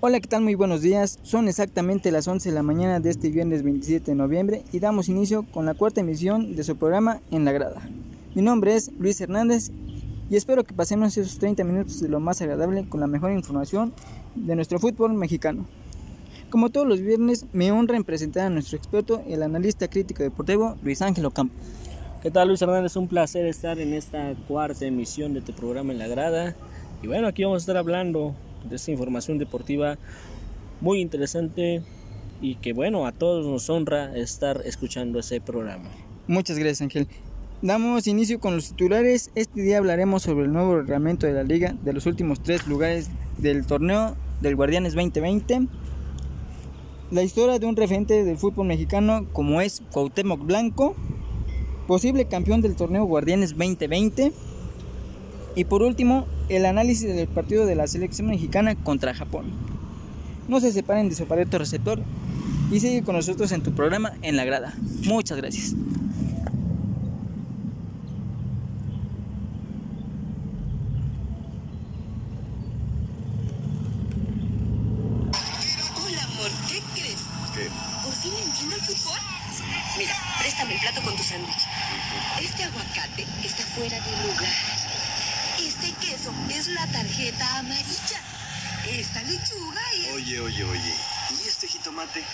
Hola, ¿qué tal? Muy buenos días. Son exactamente las 11 de la mañana de este viernes 27 de noviembre y damos inicio con la cuarta emisión de su programa En la Grada. Mi nombre es Luis Hernández y espero que pasemos esos 30 minutos de lo más agradable con la mejor información de nuestro fútbol mexicano. Como todos los viernes, me honra en presentar a nuestro experto, el analista crítico deportivo Luis Ángel Ocampo. ¿Qué tal Luis Hernández? Un placer estar en esta cuarta emisión de tu programa En la Grada. Y bueno, aquí vamos a estar hablando de esta información deportiva muy interesante y que bueno, a todos nos honra estar escuchando ese programa. Muchas gracias Ángel. Damos inicio con los titulares. Este día hablaremos sobre el nuevo reglamento de la liga de los últimos tres lugares del torneo del Guardianes 2020. La historia de un referente del fútbol mexicano como es Cuauhtémoc Blanco, posible campeón del torneo Guardianes 2020 y por último, el análisis del partido de la selección mexicana contra Japón. No se separen de su aparato receptor y sigue con nosotros en tu programa en la grada. Muchas gracias. Hola, amor, ¿qué crees? ¿Qué? ¿Por fin entiendo el fútbol? Mira, préstame el plato con tu sándwich. Este aguacate está fuera de lugar. Este queso es la tarjeta amarilla. Esta lechuga es Oye, oye, oye. ¿Y este jitomate?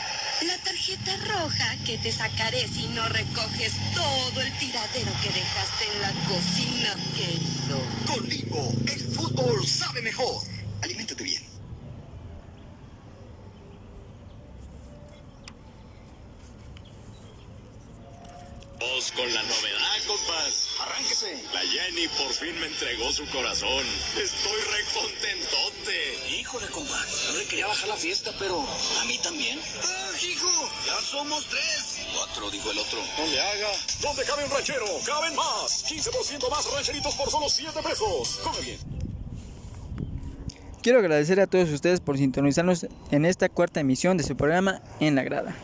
la tarjeta roja que te sacaré si no recoges todo el tiradero que dejaste en la cocina, querido. Con Bimbo, el fútbol sabe mejor. Aliméntate bien. Vos con la Arránquese. La Jenny por fin me entregó su corazón. Estoy recontentote. Híjole, compa, no le quería bajar la fiesta, pero a mí también. ¡Ah, hijo! Ya somos tres. Cuatro, dijo el otro. No le haga. ¿Dónde cabe un ranchero? ¡Caben más! 15% más rancheritos por solo 7 pesos. Come bien. Quiero agradecer a todos ustedes por sintonizarnos en esta cuarta emisión de su programa En la Grada.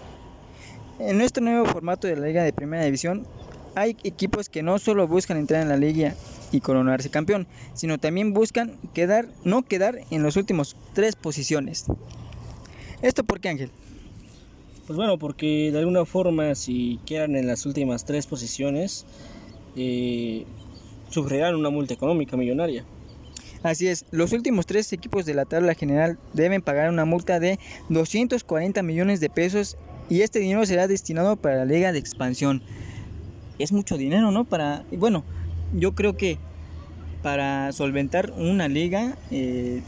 En nuestro nuevo formato de la Liga de Primera División, hay equipos que no solo buscan entrar en la liga y coronarse campeón, sino también buscan quedar, no quedar en los últimos tres posiciones. ¿Esto por qué, Ángel? Pues bueno, porque de alguna forma si quedan en las últimas tres posiciones, eh, sufrirán una multa económica millonaria. Así es, los últimos tres equipos de la tabla general deben pagar una multa de 240 millones de pesos y este dinero será destinado para la liga de expansión. Es mucho dinero, ¿no? Para, y bueno, yo creo que para solventar una liga, eh,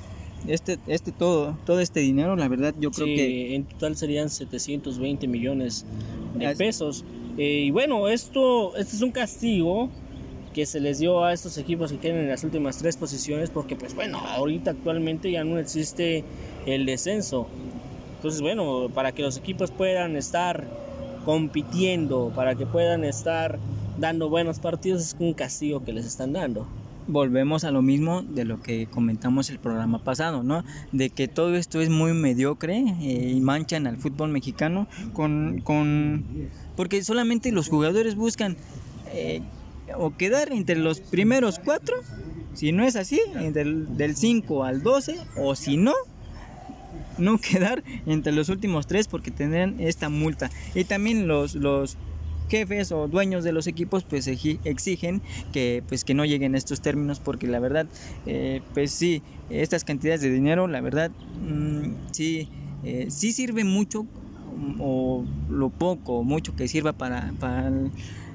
este, este todo, todo este dinero, la verdad, yo creo Sí, que en total serían 720 millones de pesos. Eh, y bueno, esto, este es un castigo que se les dio a estos equipos que quedan en las últimas tres posiciones porque pues bueno, ahorita actualmente ya no existe el descenso. Entonces bueno, para que los equipos puedan estar compitiendo, para que puedan estar dando buenos partidos, es un castigo que les están dando. volvemos a lo mismo de lo que comentamos el programa pasado, ¿no? De que todo esto es muy mediocre eh, y manchan al fútbol mexicano con, con porque solamente los jugadores buscan eh, o quedar entre los primeros cuatro, si no es así, entre el- del 5 al 12, o si no, no quedar entre los últimos tres porque tendrán esta multa. Y también los, los jefes o dueños de los equipos pues exi- exigen que pues que no lleguen a estos términos porque la verdad eh, pues sí estas cantidades de dinero la verdad mm, sí eh, sí sirve mucho mm, o lo poco o mucho que sirva para, para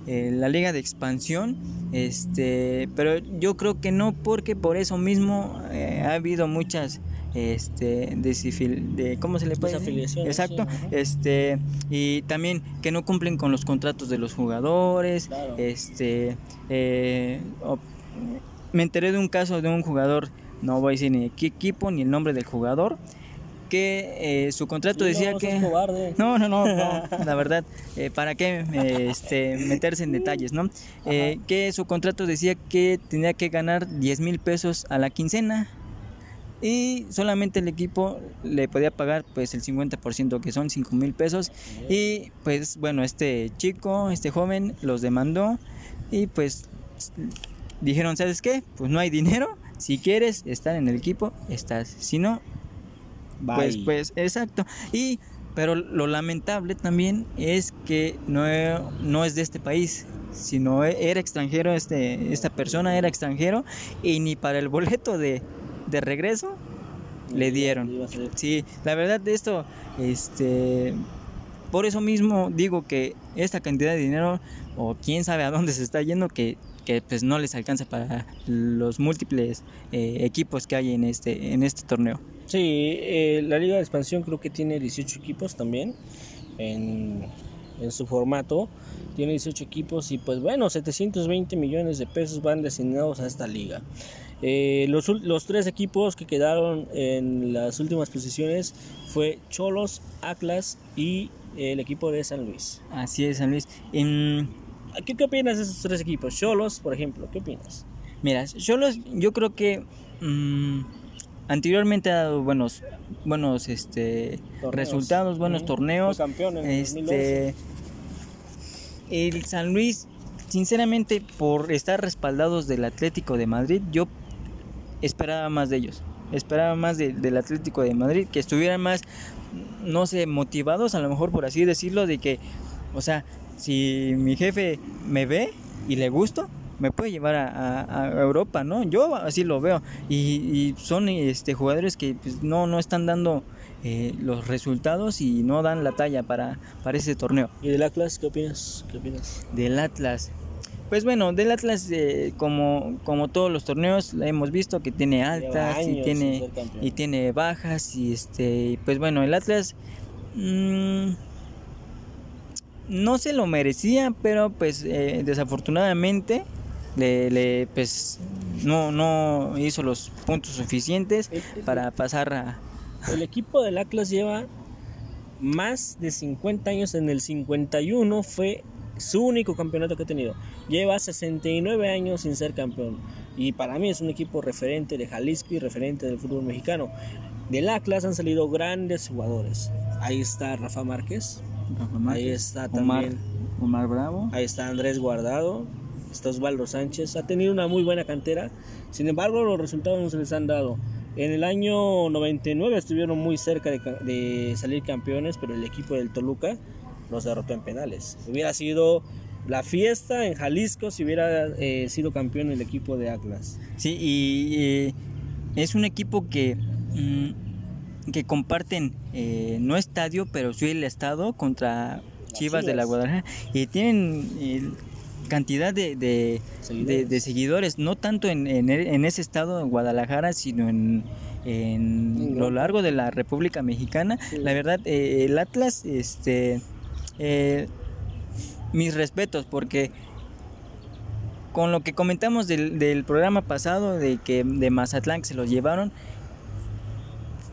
eh, la liga de expansión este pero yo creo que no porque por eso mismo ha habido muchas este de cómo se le puede decir? Exacto sí, este y también que no cumplen con los contratos de los jugadores Claro. este eh, me enteré de un caso de un jugador no voy a decir ni qué equipo ni el nombre del jugador que eh, su contrato Sí, decía no, que cobarde. no, no, no, no, la verdad, eh, ¿para qué eh, este, meterse en detalles, no? Eh, que su contrato decía que tenía que ganar 10 mil pesos a la quincena y solamente el equipo le podía pagar pues el 50% que son 5 mil pesos y pues bueno, este chico, este joven los demandó y pues dijeron, ¿sabes qué? Pues no hay dinero, si quieres estar en el equipo, estás, si no, pues, Bye. pues, exacto. Y, pero lo lamentable también es que no, no es de este país, sino era extranjero, este, esta persona era extranjero y ni para el boleto de, de regreso le dieron. Sí, la verdad de esto, este, por eso mismo digo que esta cantidad de dinero, o quién sabe a dónde se está yendo, que, que pues no les alcanza para los múltiples eh, equipos que hay en este, en este torneo. Sí, eh, la Liga de Expansión creo que tiene 18 equipos también en, en su formato. Tiene 18 equipos y pues bueno, 720 millones de pesos van destinados a esta liga. Eh, los, los tres equipos que quedaron en las últimas posiciones fue Cholos, Atlas y el equipo de San Luis. Así es, San Luis. En- ¿Qué, qué opinas de esos tres equipos? Cholos, por ejemplo, ¿qué opinas? mira, yo, los, yo creo que mm, anteriormente ha dado buenos, buenos este, Torneos. resultados, buenos torneos. Fue campeón en el 2011. Este, el San Luis, sinceramente, por estar respaldados del Atlético de Madrid, yo esperaba más de ellos. Esperaba más de- del Atlético de Madrid, que estuvieran más, no sé, motivados, a lo mejor por así decirlo, de que, o sea, si mi jefe me ve y le gusto, me puede llevar a, a- a Europa, ¿no? Yo así lo veo. Y, y son este, jugadores que pues, no, no están dando eh, los resultados y no dan la talla para, para ese torneo. ¿Y del Atlas qué opinas? ¿Qué opinas? Del Atlas. Pues bueno, del Atlas, eh, como, como todos los torneos, la hemos visto que tiene altas y tiene, y tiene bajas. Y este, pues bueno, el Atlas mm, no se lo merecía, pero pues eh, desafortunadamente le, le, pues no, no hizo los puntos suficientes para pasar a, El equipo del Atlas lleva más de 50 años. En el 51 fue su único campeonato que ha tenido. Lleva 69 años sin ser campeón. Y para mí es un equipo referente de Jalisco y referente del fútbol mexicano. Del Atlas han salido grandes jugadores. Ahí está Rafa Márquez. Ahí está Omar, también. Omar Bravo. Ahí está Andrés Guardado. Está Osvaldo Sánchez. Ha tenido una muy buena cantera. Sin embargo, los resultados no se les han dado. En el año 99 estuvieron muy cerca de, salir campeones, pero el equipo del Toluca los derrotó en penales. Hubiera sido la fiesta en Jalisco si hubiera eh, sido campeón el equipo de Atlas. Sí, y eh, es un equipo que, mm, que comparten eh, no estadio, pero sí el estado contra Chivas de la Chivas. Guadalajara. Y tienen cantidad de, Seguidores. de seguidores, no tanto en, en, en ese estado, en Guadalajara, sino en, en lo largo de la República Mexicana. Sí. La verdad, eh, el Atlas, este, eh, mis respetos, porque con lo que comentamos del, del programa pasado, de que de Mazatlán que se los llevaron,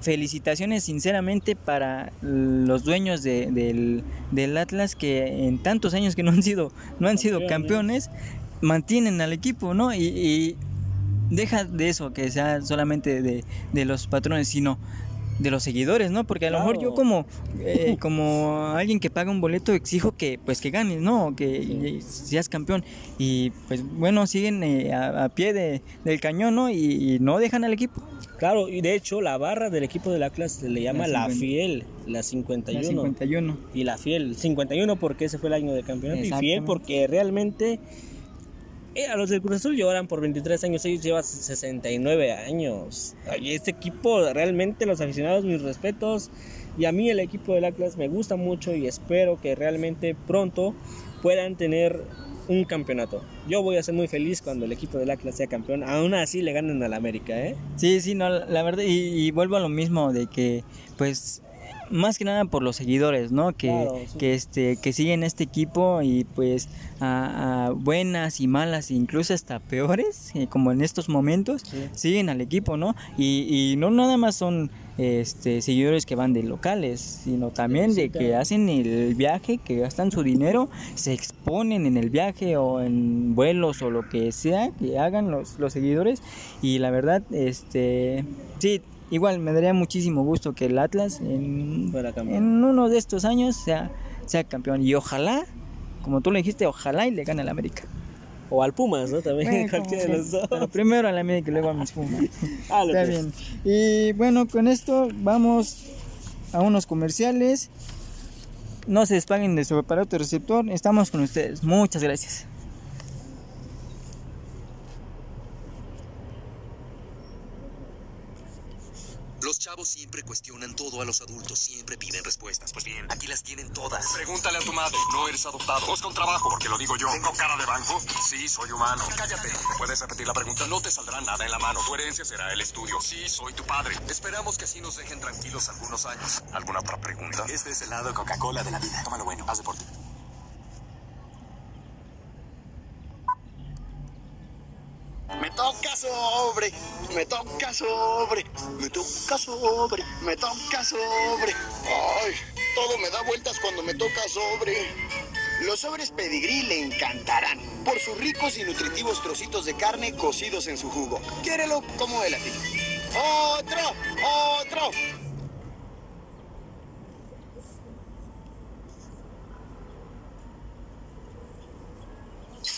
felicitaciones sinceramente para los dueños de- del, del Atlas que en tantos años que no han sido, no han sido Campeones. mantienen al equipo, ¿no? Y, y deja de eso, que sea solamente de, de los patrones, sino de los seguidores, ¿no? Porque a lo mejor yo como eh, como alguien que paga un boleto exijo que pues que ganes, ¿no? Que Sí. seas campeón y pues bueno siguen eh, a, a pie de, del cañón, ¿no? Y, y no dejan al equipo. Claro, y de hecho la barra del equipo del Atlas se le llama La la, 50. Fiel, la 51. La 51. Y la Fiel, 51 porque ese fue el año de campeonato y Fiel porque realmente a los del Cruz Azul lloran por 23 años, ellos llevan 69 años. Y este equipo, realmente los aficionados, mis respetos. Y a mí el equipo del Atlas me gusta mucho y espero que realmente pronto puedan tener un campeonato. Yo voy a ser muy feliz cuando el equipo del Atlas sea campeón. Aún así le ganen al América, ¿eh? Sí, sí, no, la verdad, y vuelvo a lo mismo de que, pues, más que nada por los seguidores, ¿no? Que, Claro, sí. que este, que siguen este equipo y pues a, a buenas y malas, incluso hasta peores, eh, como en estos momentos, Sí. siguen al equipo, ¿no? Y, y no nada más son este seguidores que van de locales, sino también Sí, de que hacen el viaje, que gastan su dinero, se exponen en el viaje o en vuelos o lo que sea que hagan los, los seguidores. Y la verdad, este sí, igual me daría muchísimo gusto que el Atlas en, uno de estos años sea, sea campeón. Y ojalá, como tú le dijiste, ojalá y le gane al América. O al Pumas, ¿no? También, Bueno, cualquiera de los dos. Pero primero a la América y luego a mis Pumas. Dale, Está pues. bien. Y bueno, con esto vamos a unos comerciales. No se despaguen de su aparato receptor. Estamos con ustedes. Muchas gracias. Los chavos siempre cuestionan todo a los adultos, siempre piden respuestas. Pues bien, aquí las tienen todas. Pregúntale a tu madre. No eres adoptado. Busca un trabajo. Porque lo digo yo. ¿Tengo cara de banco? Sí, soy humano. Cállate. ¿Me puedes repetir la pregunta? No te saldrá nada en la mano. Tu herencia será el estudio. Sí, soy tu padre. Esperamos que así nos dejen tranquilos algunos años. ¿Alguna otra pregunta? Este es el lado Coca-Cola de la vida. Tómalo bueno, haz deporte. Me toca sobre, me toca sobre, me toca sobre, me toca sobre. Ay, todo me da vueltas cuando me toca sobre. Los sobres pedigrí le encantarán por sus ricos y nutritivos trocitos de carne cocidos en su jugo. Quiérelo como él a ti. ¡Otro! ¡Otro!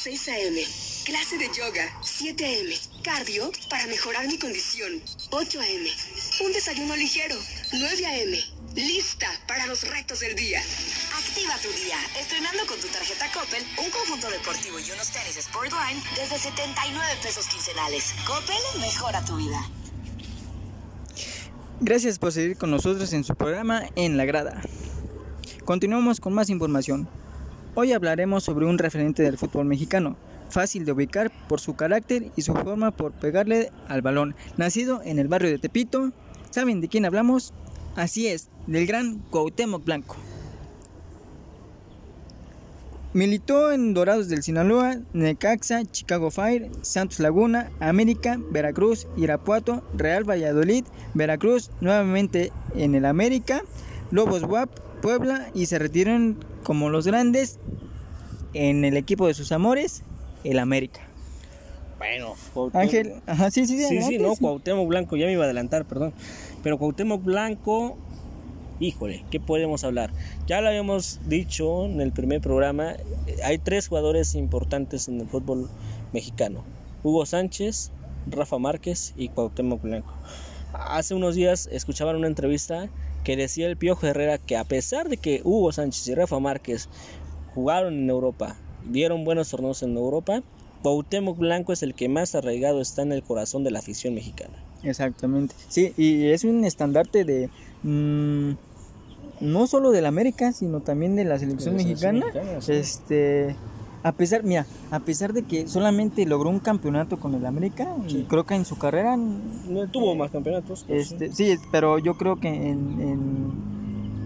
6 a.m. Clase de yoga. 7 a.m. Cardio para mejorar mi condición. 8 a.m. Un desayuno ligero. 9 a.m. Lista para los retos del día. Activa tu día, estrenando con tu tarjeta Coppel un conjunto deportivo y unos tenis Sportline desde 79 pesos quincenales. Coppel mejora tu vida. Gracias por seguir con nosotros en su programa En la Grada. Continuamos con más información. Hoy hablaremos sobre un referente del fútbol mexicano, fácil de ubicar por su carácter y su forma por pegarle al balón. Nacido en el barrio de Tepito, ¿saben de quién hablamos? Así es, del gran Cuauhtémoc Blanco. Militó en Dorados del Sinaloa, Necaxa, Chicago Fire, Santos Laguna, América, Veracruz, Irapuato, Real Valladolid, Veracruz, nuevamente en el América, Lobos WAP, Puebla y se retiraron como los grandes en el equipo de sus amores, el América. Bueno, Cuauhtémoc- Ángel, ajá, sí, sí, Sí, sí, adelante, no, sí. Cuauhtémoc Blanco, ya me iba a adelantar, perdón. Pero Cuauhtémoc Blanco, híjole, ¿qué podemos hablar? Ya lo habíamos dicho en el primer programa, hay tres jugadores importantes en el fútbol mexicano. Hugo Sánchez, Rafa Márquez y Cuauhtémoc Blanco. Hace unos días escuchaban una entrevista que decía el Piojo Herrera que a pesar de que Hugo Sánchez y Rafa Márquez jugaron en Europa, dieron buenos torneos en Europa, Cuauhtémoc Blanco es el que más arraigado está en el corazón de la afición mexicana. Exactamente. Sí, y es un estandarte de mm, no solo del América, sino también de la selección De la selección mexicana. mexicana, sí. Este, a pesar, mira, a pesar de que solamente logró un campeonato con el América, y creo que en su carrera No tuvo más campeonatos. pues, este, sí, pero yo creo que en, en,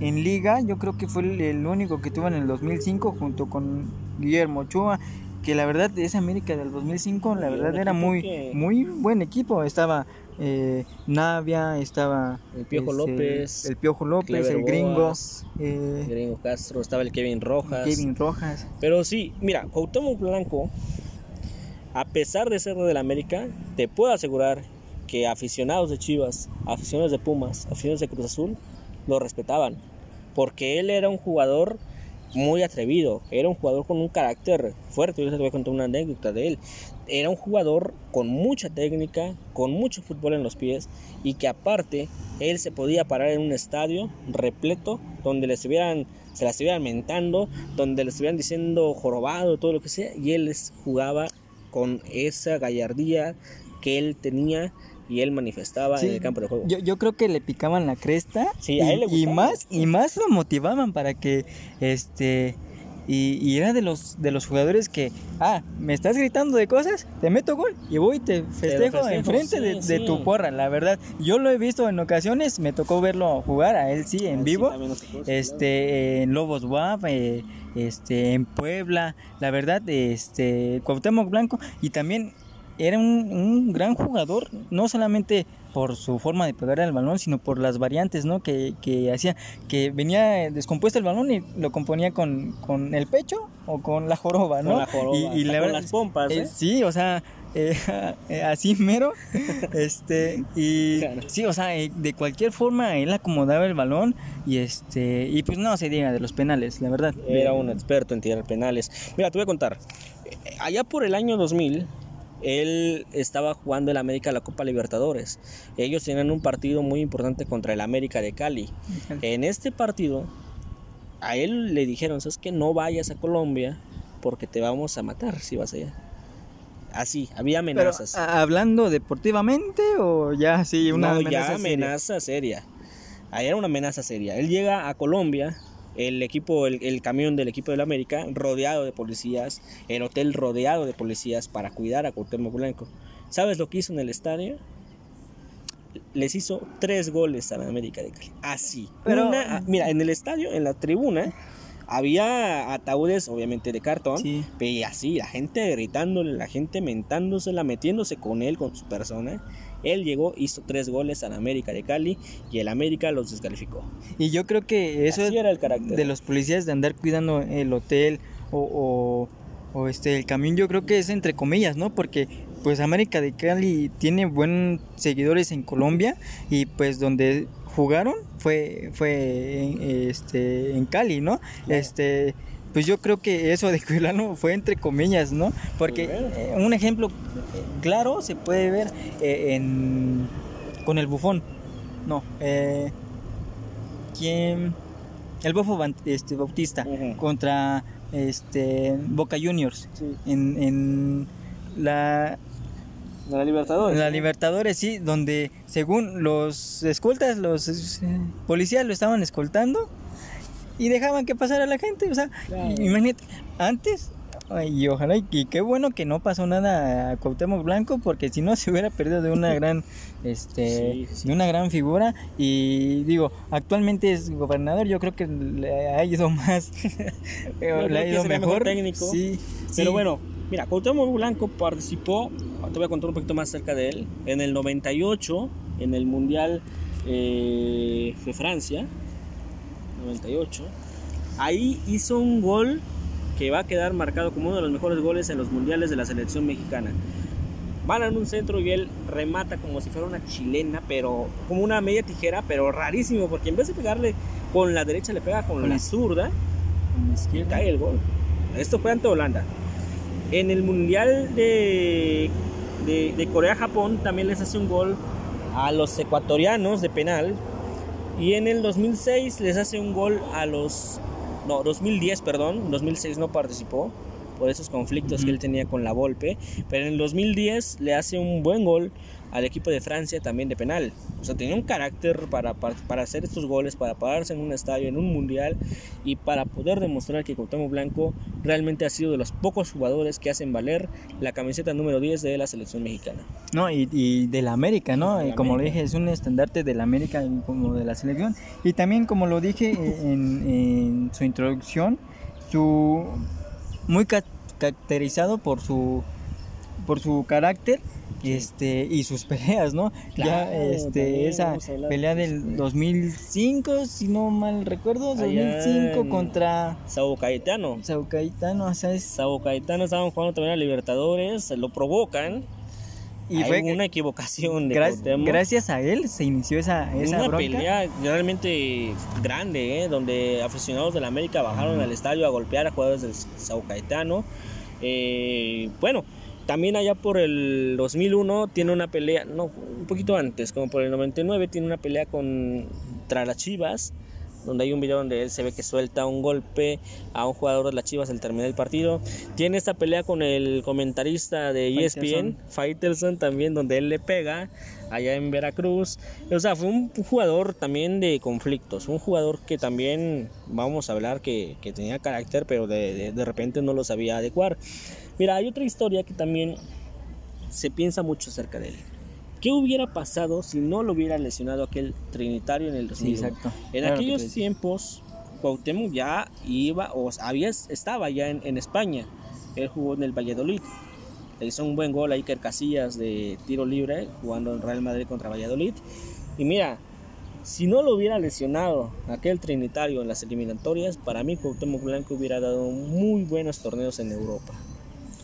en liga, yo creo que fue el, el único que tuvo en el 2005 junto con Guillermo Ochoa, que la verdad esa América del 2005, la verdad era muy, que- muy buen equipo. Estaba eh, Navia, estaba El Piojo este, López, el Piojo López, Clever el Gringo, Boas, eh, Gringo Castro, estaba el Kevin Rojas. Kevin Rojas. Pero sí, mira, Cuauhtémoc Blanco, a pesar de ser del América, te puedo asegurar que aficionados de Chivas, aficionados de Pumas, aficionados de Cruz Azul, lo respetaban. Porque él era un jugador muy atrevido, era un jugador con un carácter fuerte. Yo les voy a contar una anécdota de él. Era un jugador con mucha técnica, con mucho fútbol en los pies y que aparte él se podía parar en un estadio repleto donde le estuvieran, se la estuvieran mentando, donde le estuvieran diciendo jorobado, todo lo que sea, y él les jugaba con esa gallardía que él tenía y él manifestaba Sí, en el campo de juego. Yo, yo creo que le picaban la cresta Sí, y, a él le y gustaba. más y más lo motivaban para que este y, y era de los de los jugadores que ah me estás gritando de cosas te meto gol y voy y te festejo, festejo, enfrente sí, de, tu porra la verdad yo lo he visto en ocasiones me tocó verlo jugar a él sí en vivo tocó, este en Lobos WAP eh, este en Puebla la verdad este Cuauhtémoc Blanco y también era un, un gran jugador, no solamente por su forma de pegar al balón, sino por las variantes ¿no? que, que hacía, que venía descompuesto el balón y lo componía con, con el pecho o con la joroba, ¿no? Con la joroba, y, y la con las pompas, eh, ¿eh? sí, o sea, eh, eh, así mero. Este, y Claro. sí, o sea, de cualquier forma él acomodaba el balón y este, y pues no se diga de los penales, la verdad. Era un experto en tirar penales. Mira, te voy a contar. Allá por el año 2000, él estaba jugando el América la Copa Libertadores. Ellos tenían un partido muy importante contra el América de Cali. En este partido, a él le dijeron, ¿sabes que No vayas a Colombia porque te vamos a matar si vas allá. Así, había Pero, amenazas. ¿a- ¿hablando deportivamente o ya sí, una no, amenaza ya seria? amenaza seria. Ahí era una amenaza seria. Él llega a Colombia, el equipo, el, el camión del equipo del América, rodeado de policías, el hotel rodeado de policías para cuidar a Cuauhtémoc Blanco. ¿Sabes lo que hizo en el estadio? Les hizo tres goles a la América de Cali. Así. Pero- Una- mira, en el estadio, en la tribuna, había ataúdes, obviamente de cartón, Sí. y así, la gente gritándole, la gente mentándosela, metiéndose con él, con su persona. Él llegó, hizo tres goles a la América de Cali y el América los descalificó. Y yo creo que eso Así era el carácter. de los policías de andar cuidando el hotel o, o, o, este el camión, yo creo que es entre comillas, ¿no? Porque pues América de Cali tiene buenos seguidores en Colombia y pues donde jugaron fue fue en, este en Cali, ¿no? Este pues yo creo que eso de cuidarlo fue entre comillas, ¿no? Porque eh, un ejemplo eh, claro se puede ver eh, en con el bufón. No, eh, ¿quién? El Bofo este, Bautista contra este Boca Juniors Sí. en, en la, la Libertadores. la Libertadores, sí, donde según los escoltas, los eh, policías lo estaban escoltando y dejaban que pasara la gente, o sea, Claro. imagínate, antes y ojalá y, qué bueno que no pasó nada a Cuauhtémoc Blanco porque si no se hubiera perdido de una gran este Sí, sí. de una gran figura y digo, actualmente es gobernador, yo creo que le ha ido más le ha ido mejor, mejor técnico. Sí, Pero bueno, mira, Cuauhtémoc Blanco participó, te voy a contar un poquito más cerca de él, en el 98, en el Mundial eh, de Francia, 98. Ahí hizo un gol que va a quedar marcado como uno de los mejores goles en los mundiales de la selección mexicana. Van en un centro y él remata como si fuera una chilena, pero como una media tijera, pero rarísimo, porque en vez de pegarle con la derecha, le pega con Con la zurda Con la y izquierda. cae el gol. Esto fue ante Holanda. En el Mundial de, de, de Corea-Japón también les hace un gol a los ecuatorianos de penal. Y en el 2006 les hace un gol a los... No, 2010, perdón. 2006 no participó por esos conflictos que Ujú. él tenía con la Volpe. Pero en el 2010 le hace un buen gol al equipo de Francia también de penal. O sea, tenía un carácter para, para, para hacer estos goles, para pararse en un estadio, en un mundial y para poder demostrar que Cuauhtémoc Blanco realmente ha sido de los pocos jugadores que hacen valer la camiseta número 10 de la selección mexicana. No, y, y de la América, ¿no? La Y como lo América. dije, es un estandarte de la América como de la selección. Y también, como lo dije en, en su introducción, su muy ca- caracterizado por su por su carácter este y sus peleas, ¿no? Claro, ya también este esa pelea de del sus 2005, si no mal recuerdo, Allá 2005 en- contra Sao Caetano. Sao Caetano, o sea, es- Sao Caetano estaban jugando también a Libertadores, lo provocan. y Hay fue una equivocación de gra- Cuauhtémoc. gracias a él se inició esa esa una bronca. pelea realmente grande, ¿eh? donde aficionados de la América bajaron al estadio a golpear a jugadores del Sao Caetano. Eh, bueno, también allá por el 2001 tiene una pelea, no, un poquito antes, como por el 99, tiene una pelea contra las Chivas, donde hay un video donde él se ve que suelta un golpe a un jugador de las Chivas al terminar el partido. Tiene esta pelea con el comentarista de ESPN, Faitelson también, donde él le pega allá en Veracruz. O sea, fue un jugador también de conflictos, un jugador que también, vamos a hablar, que, que tenía carácter, pero de, de, de repente no lo sabía adecuar. Mira, hay otra historia que también se piensa mucho acerca de él. ¿Qué hubiera pasado si no lo hubiera lesionado aquel Trinitario en el 2001? Sí, exacto. En Claro que aquellos tiempos, Cuauhtémoc ya iba, o había, estaba ya en, en España. Él jugó en el Valladolid. Le hizo un buen gol a Iker Casillas de tiro libre, jugando en Real Madrid contra Valladolid. Y mira, si no lo hubiera lesionado aquel Trinitario en las eliminatorias, para mí Cuauhtémoc Blanco hubiera dado muy buenos torneos en Europa.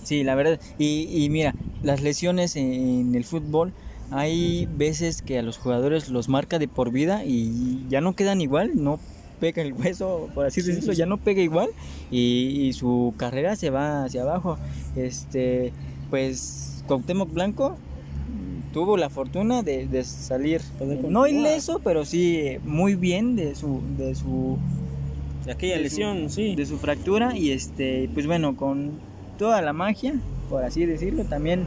Sí, la verdad. Y, y mira, las lesiones en el fútbol, hay veces que a los jugadores los marca de por vida y ya no quedan igual, no pega el hueso, por así decirlo, ya no pega igual y, y su carrera se va hacia abajo. Este, pues Cuauhtémoc Blanco tuvo la fortuna de, de salir no ileso, pero sí muy bien de su de su De aquella de lesión, su, sí. de su fractura y este pues bueno con toda la magia por así decirlo también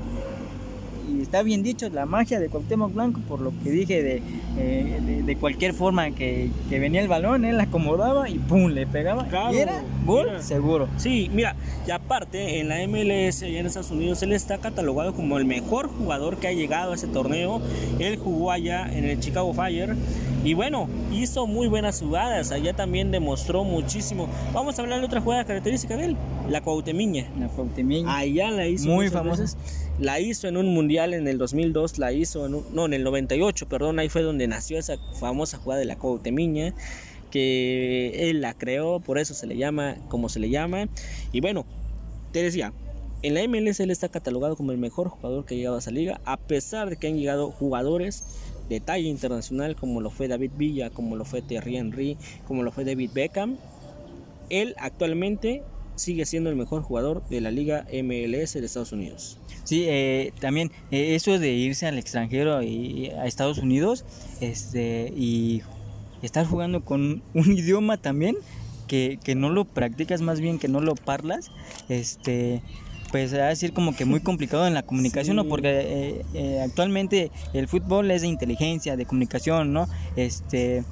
y está bien dicho la magia de Cuauhtémoc Blanco por lo que dije de, eh, de, de cualquier forma que, que venía el balón él acomodaba y pum le pegaba Claro, y era gol mira. seguro Sí, mira, y aparte en la MLS y en Estados Unidos él está catalogado como el mejor jugador que ha llegado a ese torneo. Él jugó allá en el Chicago Fire y bueno, hizo muy buenas jugadas. Allá también demostró muchísimo. Vamos a hablar de otra jugada característica de él, la Cuauhtemiña. la Cuauhtémoc Allá la hizo Muy famosa. veces. La hizo en un mundial en el 2002, la hizo en un- no, en el 98, perdón, ahí fue donde nació esa famosa jugada de la Cuauhtemiña que él la creó, por eso se le llama como se le llama. Y bueno, te decía, en la MLS él está catalogado como el mejor jugador que ha llegado a esa liga, a pesar de que han llegado jugadores de talla internacional como lo fue David Villa, como lo fue Thierry Henry, como lo fue David Beckham. Él actualmente sigue siendo el mejor jugador de la liga MLS de Estados Unidos. Sí, eh, también eh, eso de irse al extranjero y a Estados Unidos este, y estar jugando con un idioma también que, que no lo practicas, más bien que no lo parlas, este, pues a decir como que muy complicado en la comunicación, ¿no? Porque eh, eh, actualmente el fútbol es de inteligencia, de comunicación, ¿no? Este,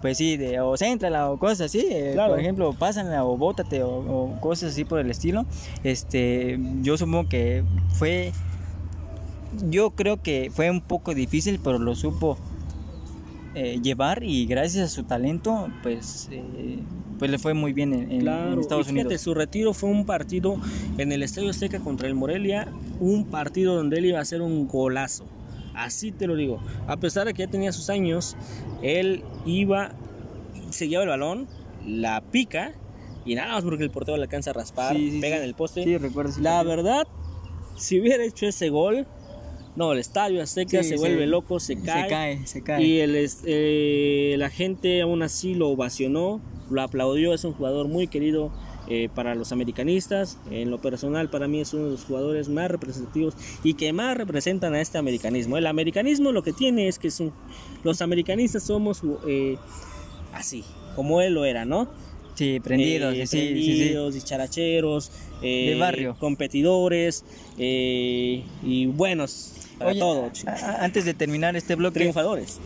pues sí, de, o céntrala o cosas así, eh, Claro. por ejemplo, pásanla o bótate o, o cosas así por el estilo. Este, yo supongo que fue, yo creo que fue un poco difícil, pero lo supo eh, llevar y gracias a su talento, pues, eh, pues le fue muy bien en, en- Claro, en Estados y fíjate, Unidos. su retiro fue un partido en el Estadio Azteca contra el Morelia, un partido donde él iba a hacer un golazo. Así te lo digo. A pesar de que ya tenía sus años, él iba, se lleva el balón, la pica y nada más porque el portero le alcanza a raspar, Sí, sí, pega sí. en el poste. Sí, recuerdo. La verdad, si hubiera hecho ese gol, no, el Estadio Azteca Sí, se vuelve loco, se cae. Se cae, se cae. Y el, eh, la gente aún así lo ovacionó, lo aplaudió, es un jugador muy querido eh, para los americanistas. En lo personal, para mí es uno de los jugadores más representativos y que más representan a este americanismo. El americanismo lo que tiene es que son, los americanistas somos eh, así, como él lo era, ¿no? Sí, prendidos, Eh, sí, sí, sí, sí. prendidos, dicharacheros, eh, De barrio. competidores eh, y buenos para Oye, todo, antes de terminar este bloque, triunfadores.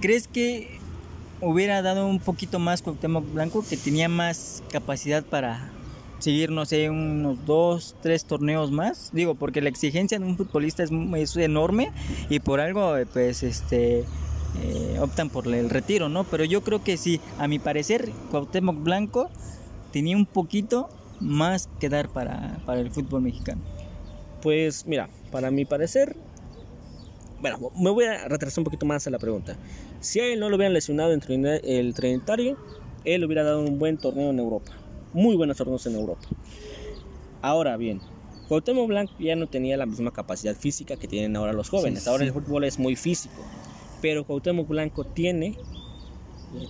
¿crees que hubiera dado un poquito más Cuauhtémoc Blanco, que tenía más capacidad para seguir, no sé, unos dos, tres torneos más? Digo, porque la exigencia de un futbolista es, es enorme y por algo, pues, este, eh, optan por el retiro, ¿no? Pero yo creo que sí, a mi parecer, Cuauhtémoc Blanco tenía un poquito más que dar para, para el fútbol mexicano. Pues mira, para mi parecer, bueno, me voy a retrasar un poquito más a la pregunta. Si a él no lo hubieran lesionado en el trinitario, él hubiera dado un buen torneo en Europa. Muy buenos torneos en Europa. Ahora bien, Cuauhtémoc Blanco ya no tenía la misma capacidad física que tienen ahora los jóvenes. Sí, ahora sí. el fútbol es muy físico. Pero Cuauhtémoc Blanco tiene,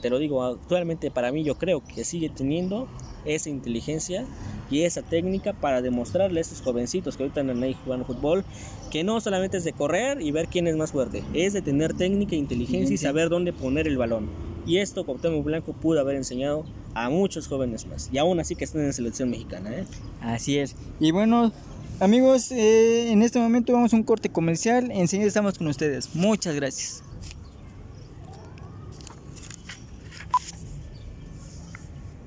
te lo digo actualmente para mí, yo creo que sigue teniendo esa inteligencia y esa técnica para demostrarle a estos jovencitos que ahorita andan ahí jugando fútbol que no solamente es de correr y ver quién es más fuerte, es de tener técnica, inteligencia y saber dónde poner el balón. Y esto Cuauhtémoc Blanco pudo haber enseñado a muchos jóvenes más. Y aún así que están en la selección mexicana. ¿eh? Así es. Y bueno, amigos, eh, en este momento vamos a un corte comercial. Enseguida estamos con ustedes. Muchas gracias.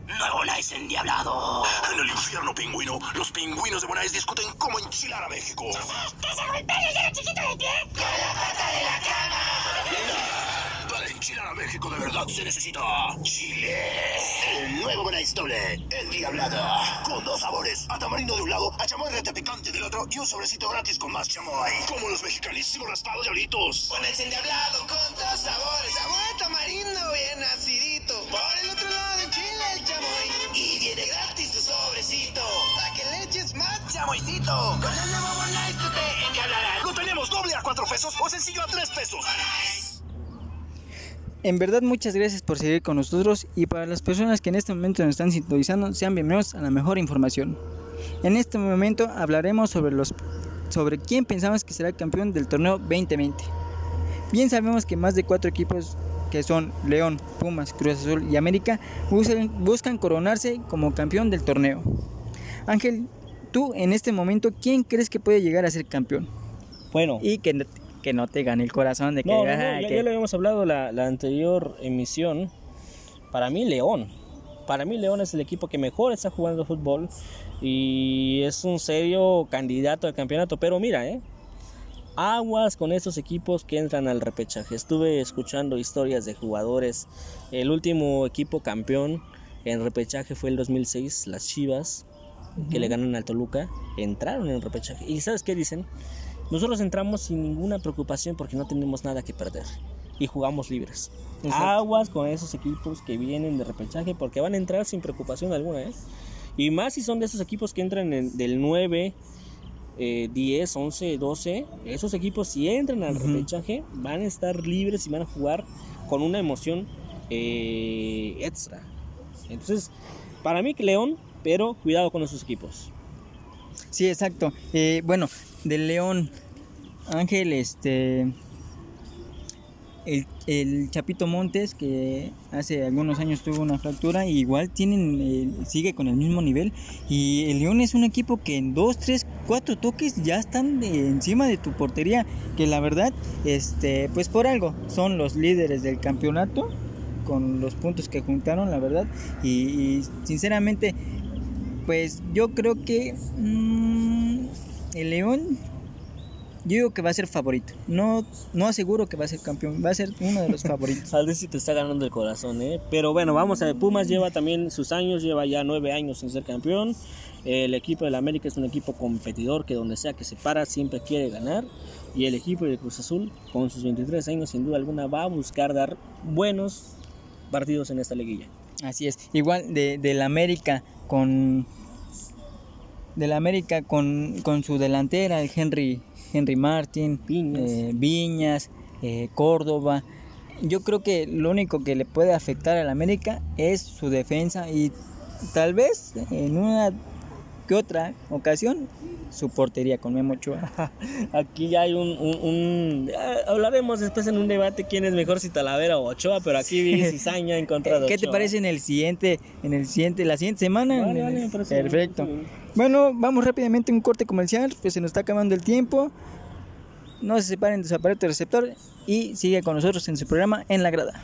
Nuevo Nice endiablado. En el infierno pingüino, los pingüinos de Bonais discuten cómo enchilar a México. Para enchilar a México de verdad se necesita chile. El nuevo Bonais doble, endiablado. Con dos sabores, a tamarindo de un lado, a chamoy rete picante del otro y un sobrecito gratis con más chamoy. Como los mexicanísimos raspados diablitos. Bonais endiablado con dos sabores. Sabor tu sobrecito. Para que le eches más chamoycito. Con el nuevo Bonais tú te endiablarás. pesos o sencillo a 3 pesos. En verdad, muchas gracias por seguir con nosotros y para las personas que en este momento nos están sintonizando, sean bienvenidos a la mejor información. En este momento hablaremos sobre los sobre quién pensamos que será campeón del torneo 2020. Bien sabemos que más de cuatro equipos que son León, Pumas, Cruz Azul y América buscan, buscan coronarse como campeón del torneo. Ángel, tú en este momento, ¿quién crees que puede llegar a ser campeón? Bueno, Y que, no- que no te gane el corazón de que... no, no, ya, que- ya lo habíamos hablado la, la anterior emisión. Para mí, León. Para mí, León es el equipo que mejor está jugando fútbol y es un serio candidato al campeonato. Pero mira, ¿eh? Aguas con esos equipos que entran al repechaje. Estuve escuchando historias de jugadores. El último equipo campeón en repechaje fue el 2006, las Chivas, que le ganan al Toluca. Entraron en el repechaje. ¿Y sabes qué dicen? Nosotros entramos sin ninguna preocupación porque no tenemos nada que perder. Y jugamos libres. Exacto. Aguas con esos equipos que vienen de repechaje porque van a entrar sin preocupación alguna. ¿eh? Y más si son de esos equipos que entran en- del 9, eh, 10, 11, 12. Esos equipos si entran al repechaje van a estar libres y van a jugar con una emoción eh, extra. Entonces, para mí que León, pero cuidado con esos equipos. Sí, exacto. Eh, bueno, del León, Ángel, este. El, Chapito Montes, que hace algunos años tuvo una fractura, igual tienen, eh, sigue con el mismo nivel. Y el León es un equipo que en dos, tres, cuatro toques ya están encima de tu portería. Que la verdad, este, pues por algo, son los líderes del campeonato con los puntos que juntaron, la verdad. Y, y sinceramente, pues yo creo que mm, el León, yo digo que va a ser favorito. No, no aseguro que va a ser campeón, va a ser uno de los favoritos. Tal vez si te está ganando el corazón, ¿eh? Pero bueno, vamos a ver. Pumas lleva también sus años, lleva ya nueve años sin ser campeón. El equipo del América es un equipo competidor que donde sea que se para siempre quiere ganar. Y el equipo de Cruz Azul, con sus 23 años, sin duda alguna, va a buscar dar buenos partidos en esta liguilla. Así es. Igual de, del América con del América con, con su delantera, el Henry, Henry Martin, Viñas. eh, Viñas, eh, Córdoba. Yo creo que lo único que le puede afectar al América es su defensa y tal vez en una que otra ocasión su portería con Memo Ochoa. Aquí ya hay un... un- un- ya hablaremos después en un debate quién es mejor, si Talavera o Ochoa, pero aquí vi cizaña en contra de ¿Qué te parece en el siguiente, en el siguiente, la siguiente semana? Vale, vale, me parece Perfecto. Bueno, vamos rápidamente a un corte comercial, pues se nos está acabando el tiempo. No se separen de su aparato receptor y sigue con nosotros en su programa En la Grada.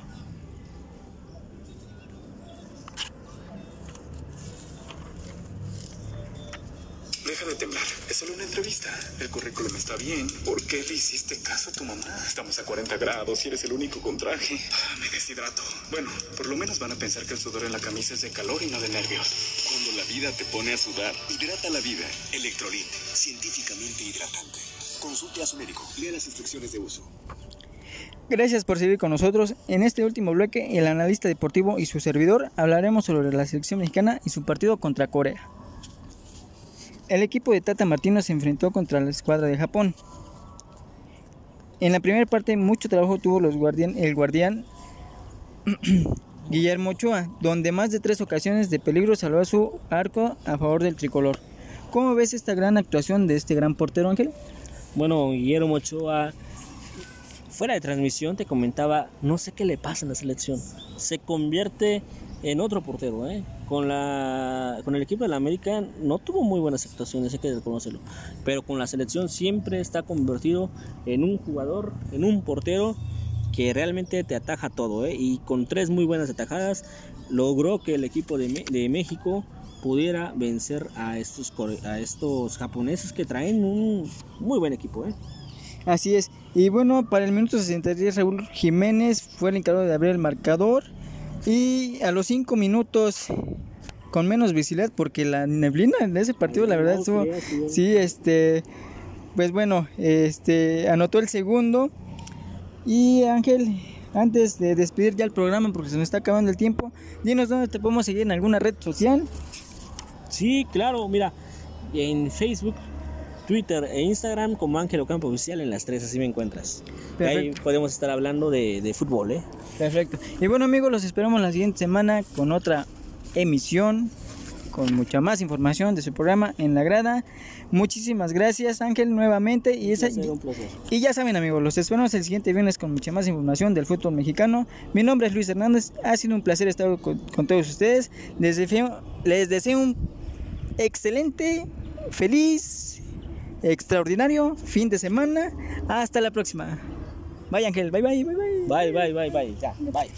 Solo una entrevista. El currículum está bien. ¿Por qué le hiciste caso a tu mamá? Estamos a 40 grados y eres el único con traje. Ah, me deshidrato. Bueno, por lo menos van a pensar que el sudor en la camisa es de calor y no de nervios. Cuando la vida te pone a sudar, hidrata la vida. Electrolit, científicamente hidratante. Consulte a su médico. Lea las instrucciones de uso. Gracias por seguir con nosotros. En este último bloque, el analista deportivo y su servidor hablaremos sobre la selección mexicana y su partido contra Corea. El equipo de Tata Martino se enfrentó contra la escuadra de Japón. En la primera parte mucho trabajo tuvo el guardián Guillermo Ochoa, donde más de tres ocasiones de peligro salvó a su arco a favor del tricolor. ¿Cómo ves esta gran actuación de este gran portero Ángel? Bueno, Guillermo Ochoa, fuera de transmisión te comentaba, no sé qué le pasa en la selección. Se convierte en otro portero, ¿eh? Con, la, con el equipo de la América no tuvo muy buenas actuaciones, hay que reconocerlo. Pero con la selección siempre está convertido en un jugador, en un portero que realmente te ataja todo, ¿eh? Y con tres muy buenas atajadas logró que el equipo de, de México pudiera vencer a estos, a estos japoneses que traen un muy buen equipo, ¿eh? Así es. Y bueno, para el minuto 63 Raúl Jiménez fue el encargado de abrir el marcador. Y a los 5 minutos con menos visibilidad porque la neblina de ese partido la verdad estuvo sí. este pues bueno este anotó el segundo. Y Ángel antes de despedir ya el programa porque se nos está acabando el tiempo dinos dónde te podemos seguir en alguna red social. Sí, claro, mira, en Facebook Twitter e Instagram como Ángel Ocampo Oficial en las tres, así me encuentras. Ahí podemos estar hablando de, de fútbol, ¿eh? Perfecto. Y bueno amigos, los esperamos la siguiente semana con otra emisión, con mucha más información de su programa en la grada. Muchísimas gracias Ángel nuevamente. Y, esa, un placer. y ya saben amigos, los esperamos el siguiente viernes con mucha más información del fútbol mexicano. Mi nombre es Luis Hernández, ha sido un placer estar con, con todos ustedes. Les deseo, les deseo un excelente, feliz, extraordinario fin de semana. Hasta la próxima. Bye Ángel, bye bye, bye bye. Bye, bye, bye, bye. Ya, bye.